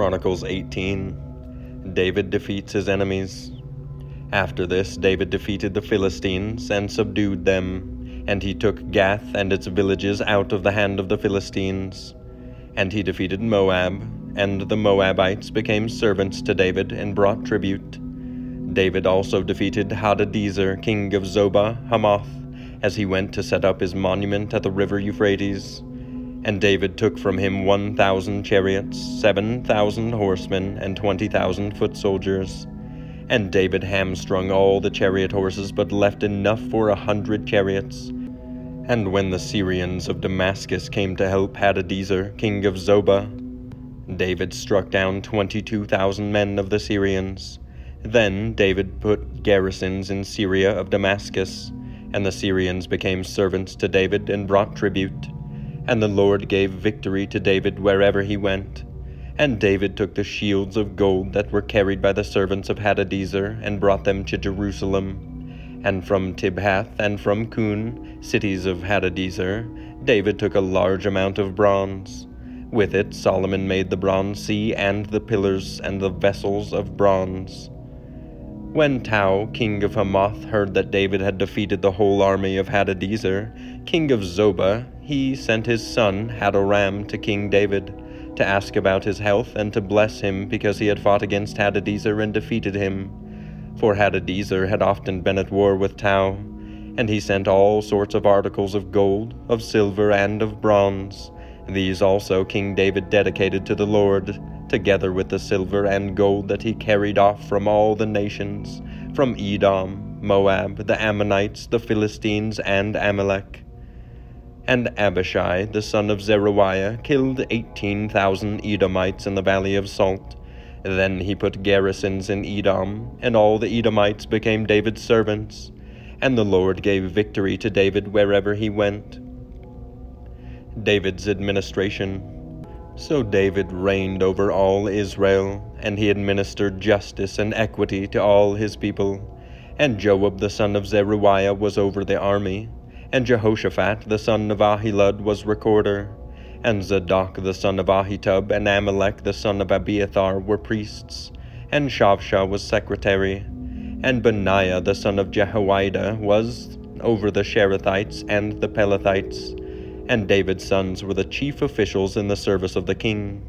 Chronicles 18 David defeats his enemies. After this, David defeated the Philistines and subdued them, and he took Gath and its villages out of the hand of the Philistines. And he defeated Moab, and the Moabites became servants to David and brought tribute. David also defeated Hadadezer, king of Zobah, Hamath, as he went to set up his monument at the river Euphrates. And David took from him one thousand chariots, seven thousand horsemen, and twenty thousand foot soldiers. And David hamstrung all the chariot horses, but left enough for a hundred chariots. And when the Syrians of Damascus came to help Hadadezer, king of Zobah, David struck down twenty two thousand men of the Syrians. Then David put garrisons in Syria of Damascus, and the Syrians became servants to David and brought tribute. And the Lord gave victory to David wherever he went. And David took the shields of gold that were carried by the servants of Hadadezer and brought them to Jerusalem. And from Tibhath and from Cun, cities of Hadadezer, David took a large amount of bronze. With it Solomon made the bronze sea and the pillars and the vessels of bronze. When Tou, king of Hamath, heard that David had defeated the whole army of Hadadezer, king of Zobah, he sent his son Hadoram to King David to ask about his health and to bless him because he had fought against Hadadezer and defeated him. For Hadadezer had often been at war with Tou, and he sent all sorts of articles of gold, of silver, and of bronze. These also King David dedicated to the Lord, together with the silver and gold that he carried off from all the nations, from Edom, Moab, the Ammonites, the Philistines, and Amalek. And Abishai, the son of Zeruiah, killed eighteen thousand Edomites in the valley of Salt. Then he put garrisons in Edom, and all the Edomites became David's servants. And the Lord gave victory to David wherever he went. David's administration. So David reigned over all Israel, and he administered justice and equity to all his people. And Joab the son of Zeruiah was over the army and Jehoshaphat the son of Ahilud was recorder, and Zadok the son of Ahitub and Ahimelech the son of Abiathar were priests, and Shavsha was secretary, and Benaiah the son of Jehoiada was over the Cherethites and the Pelethites, and David's sons were the chief officials in the service of the king.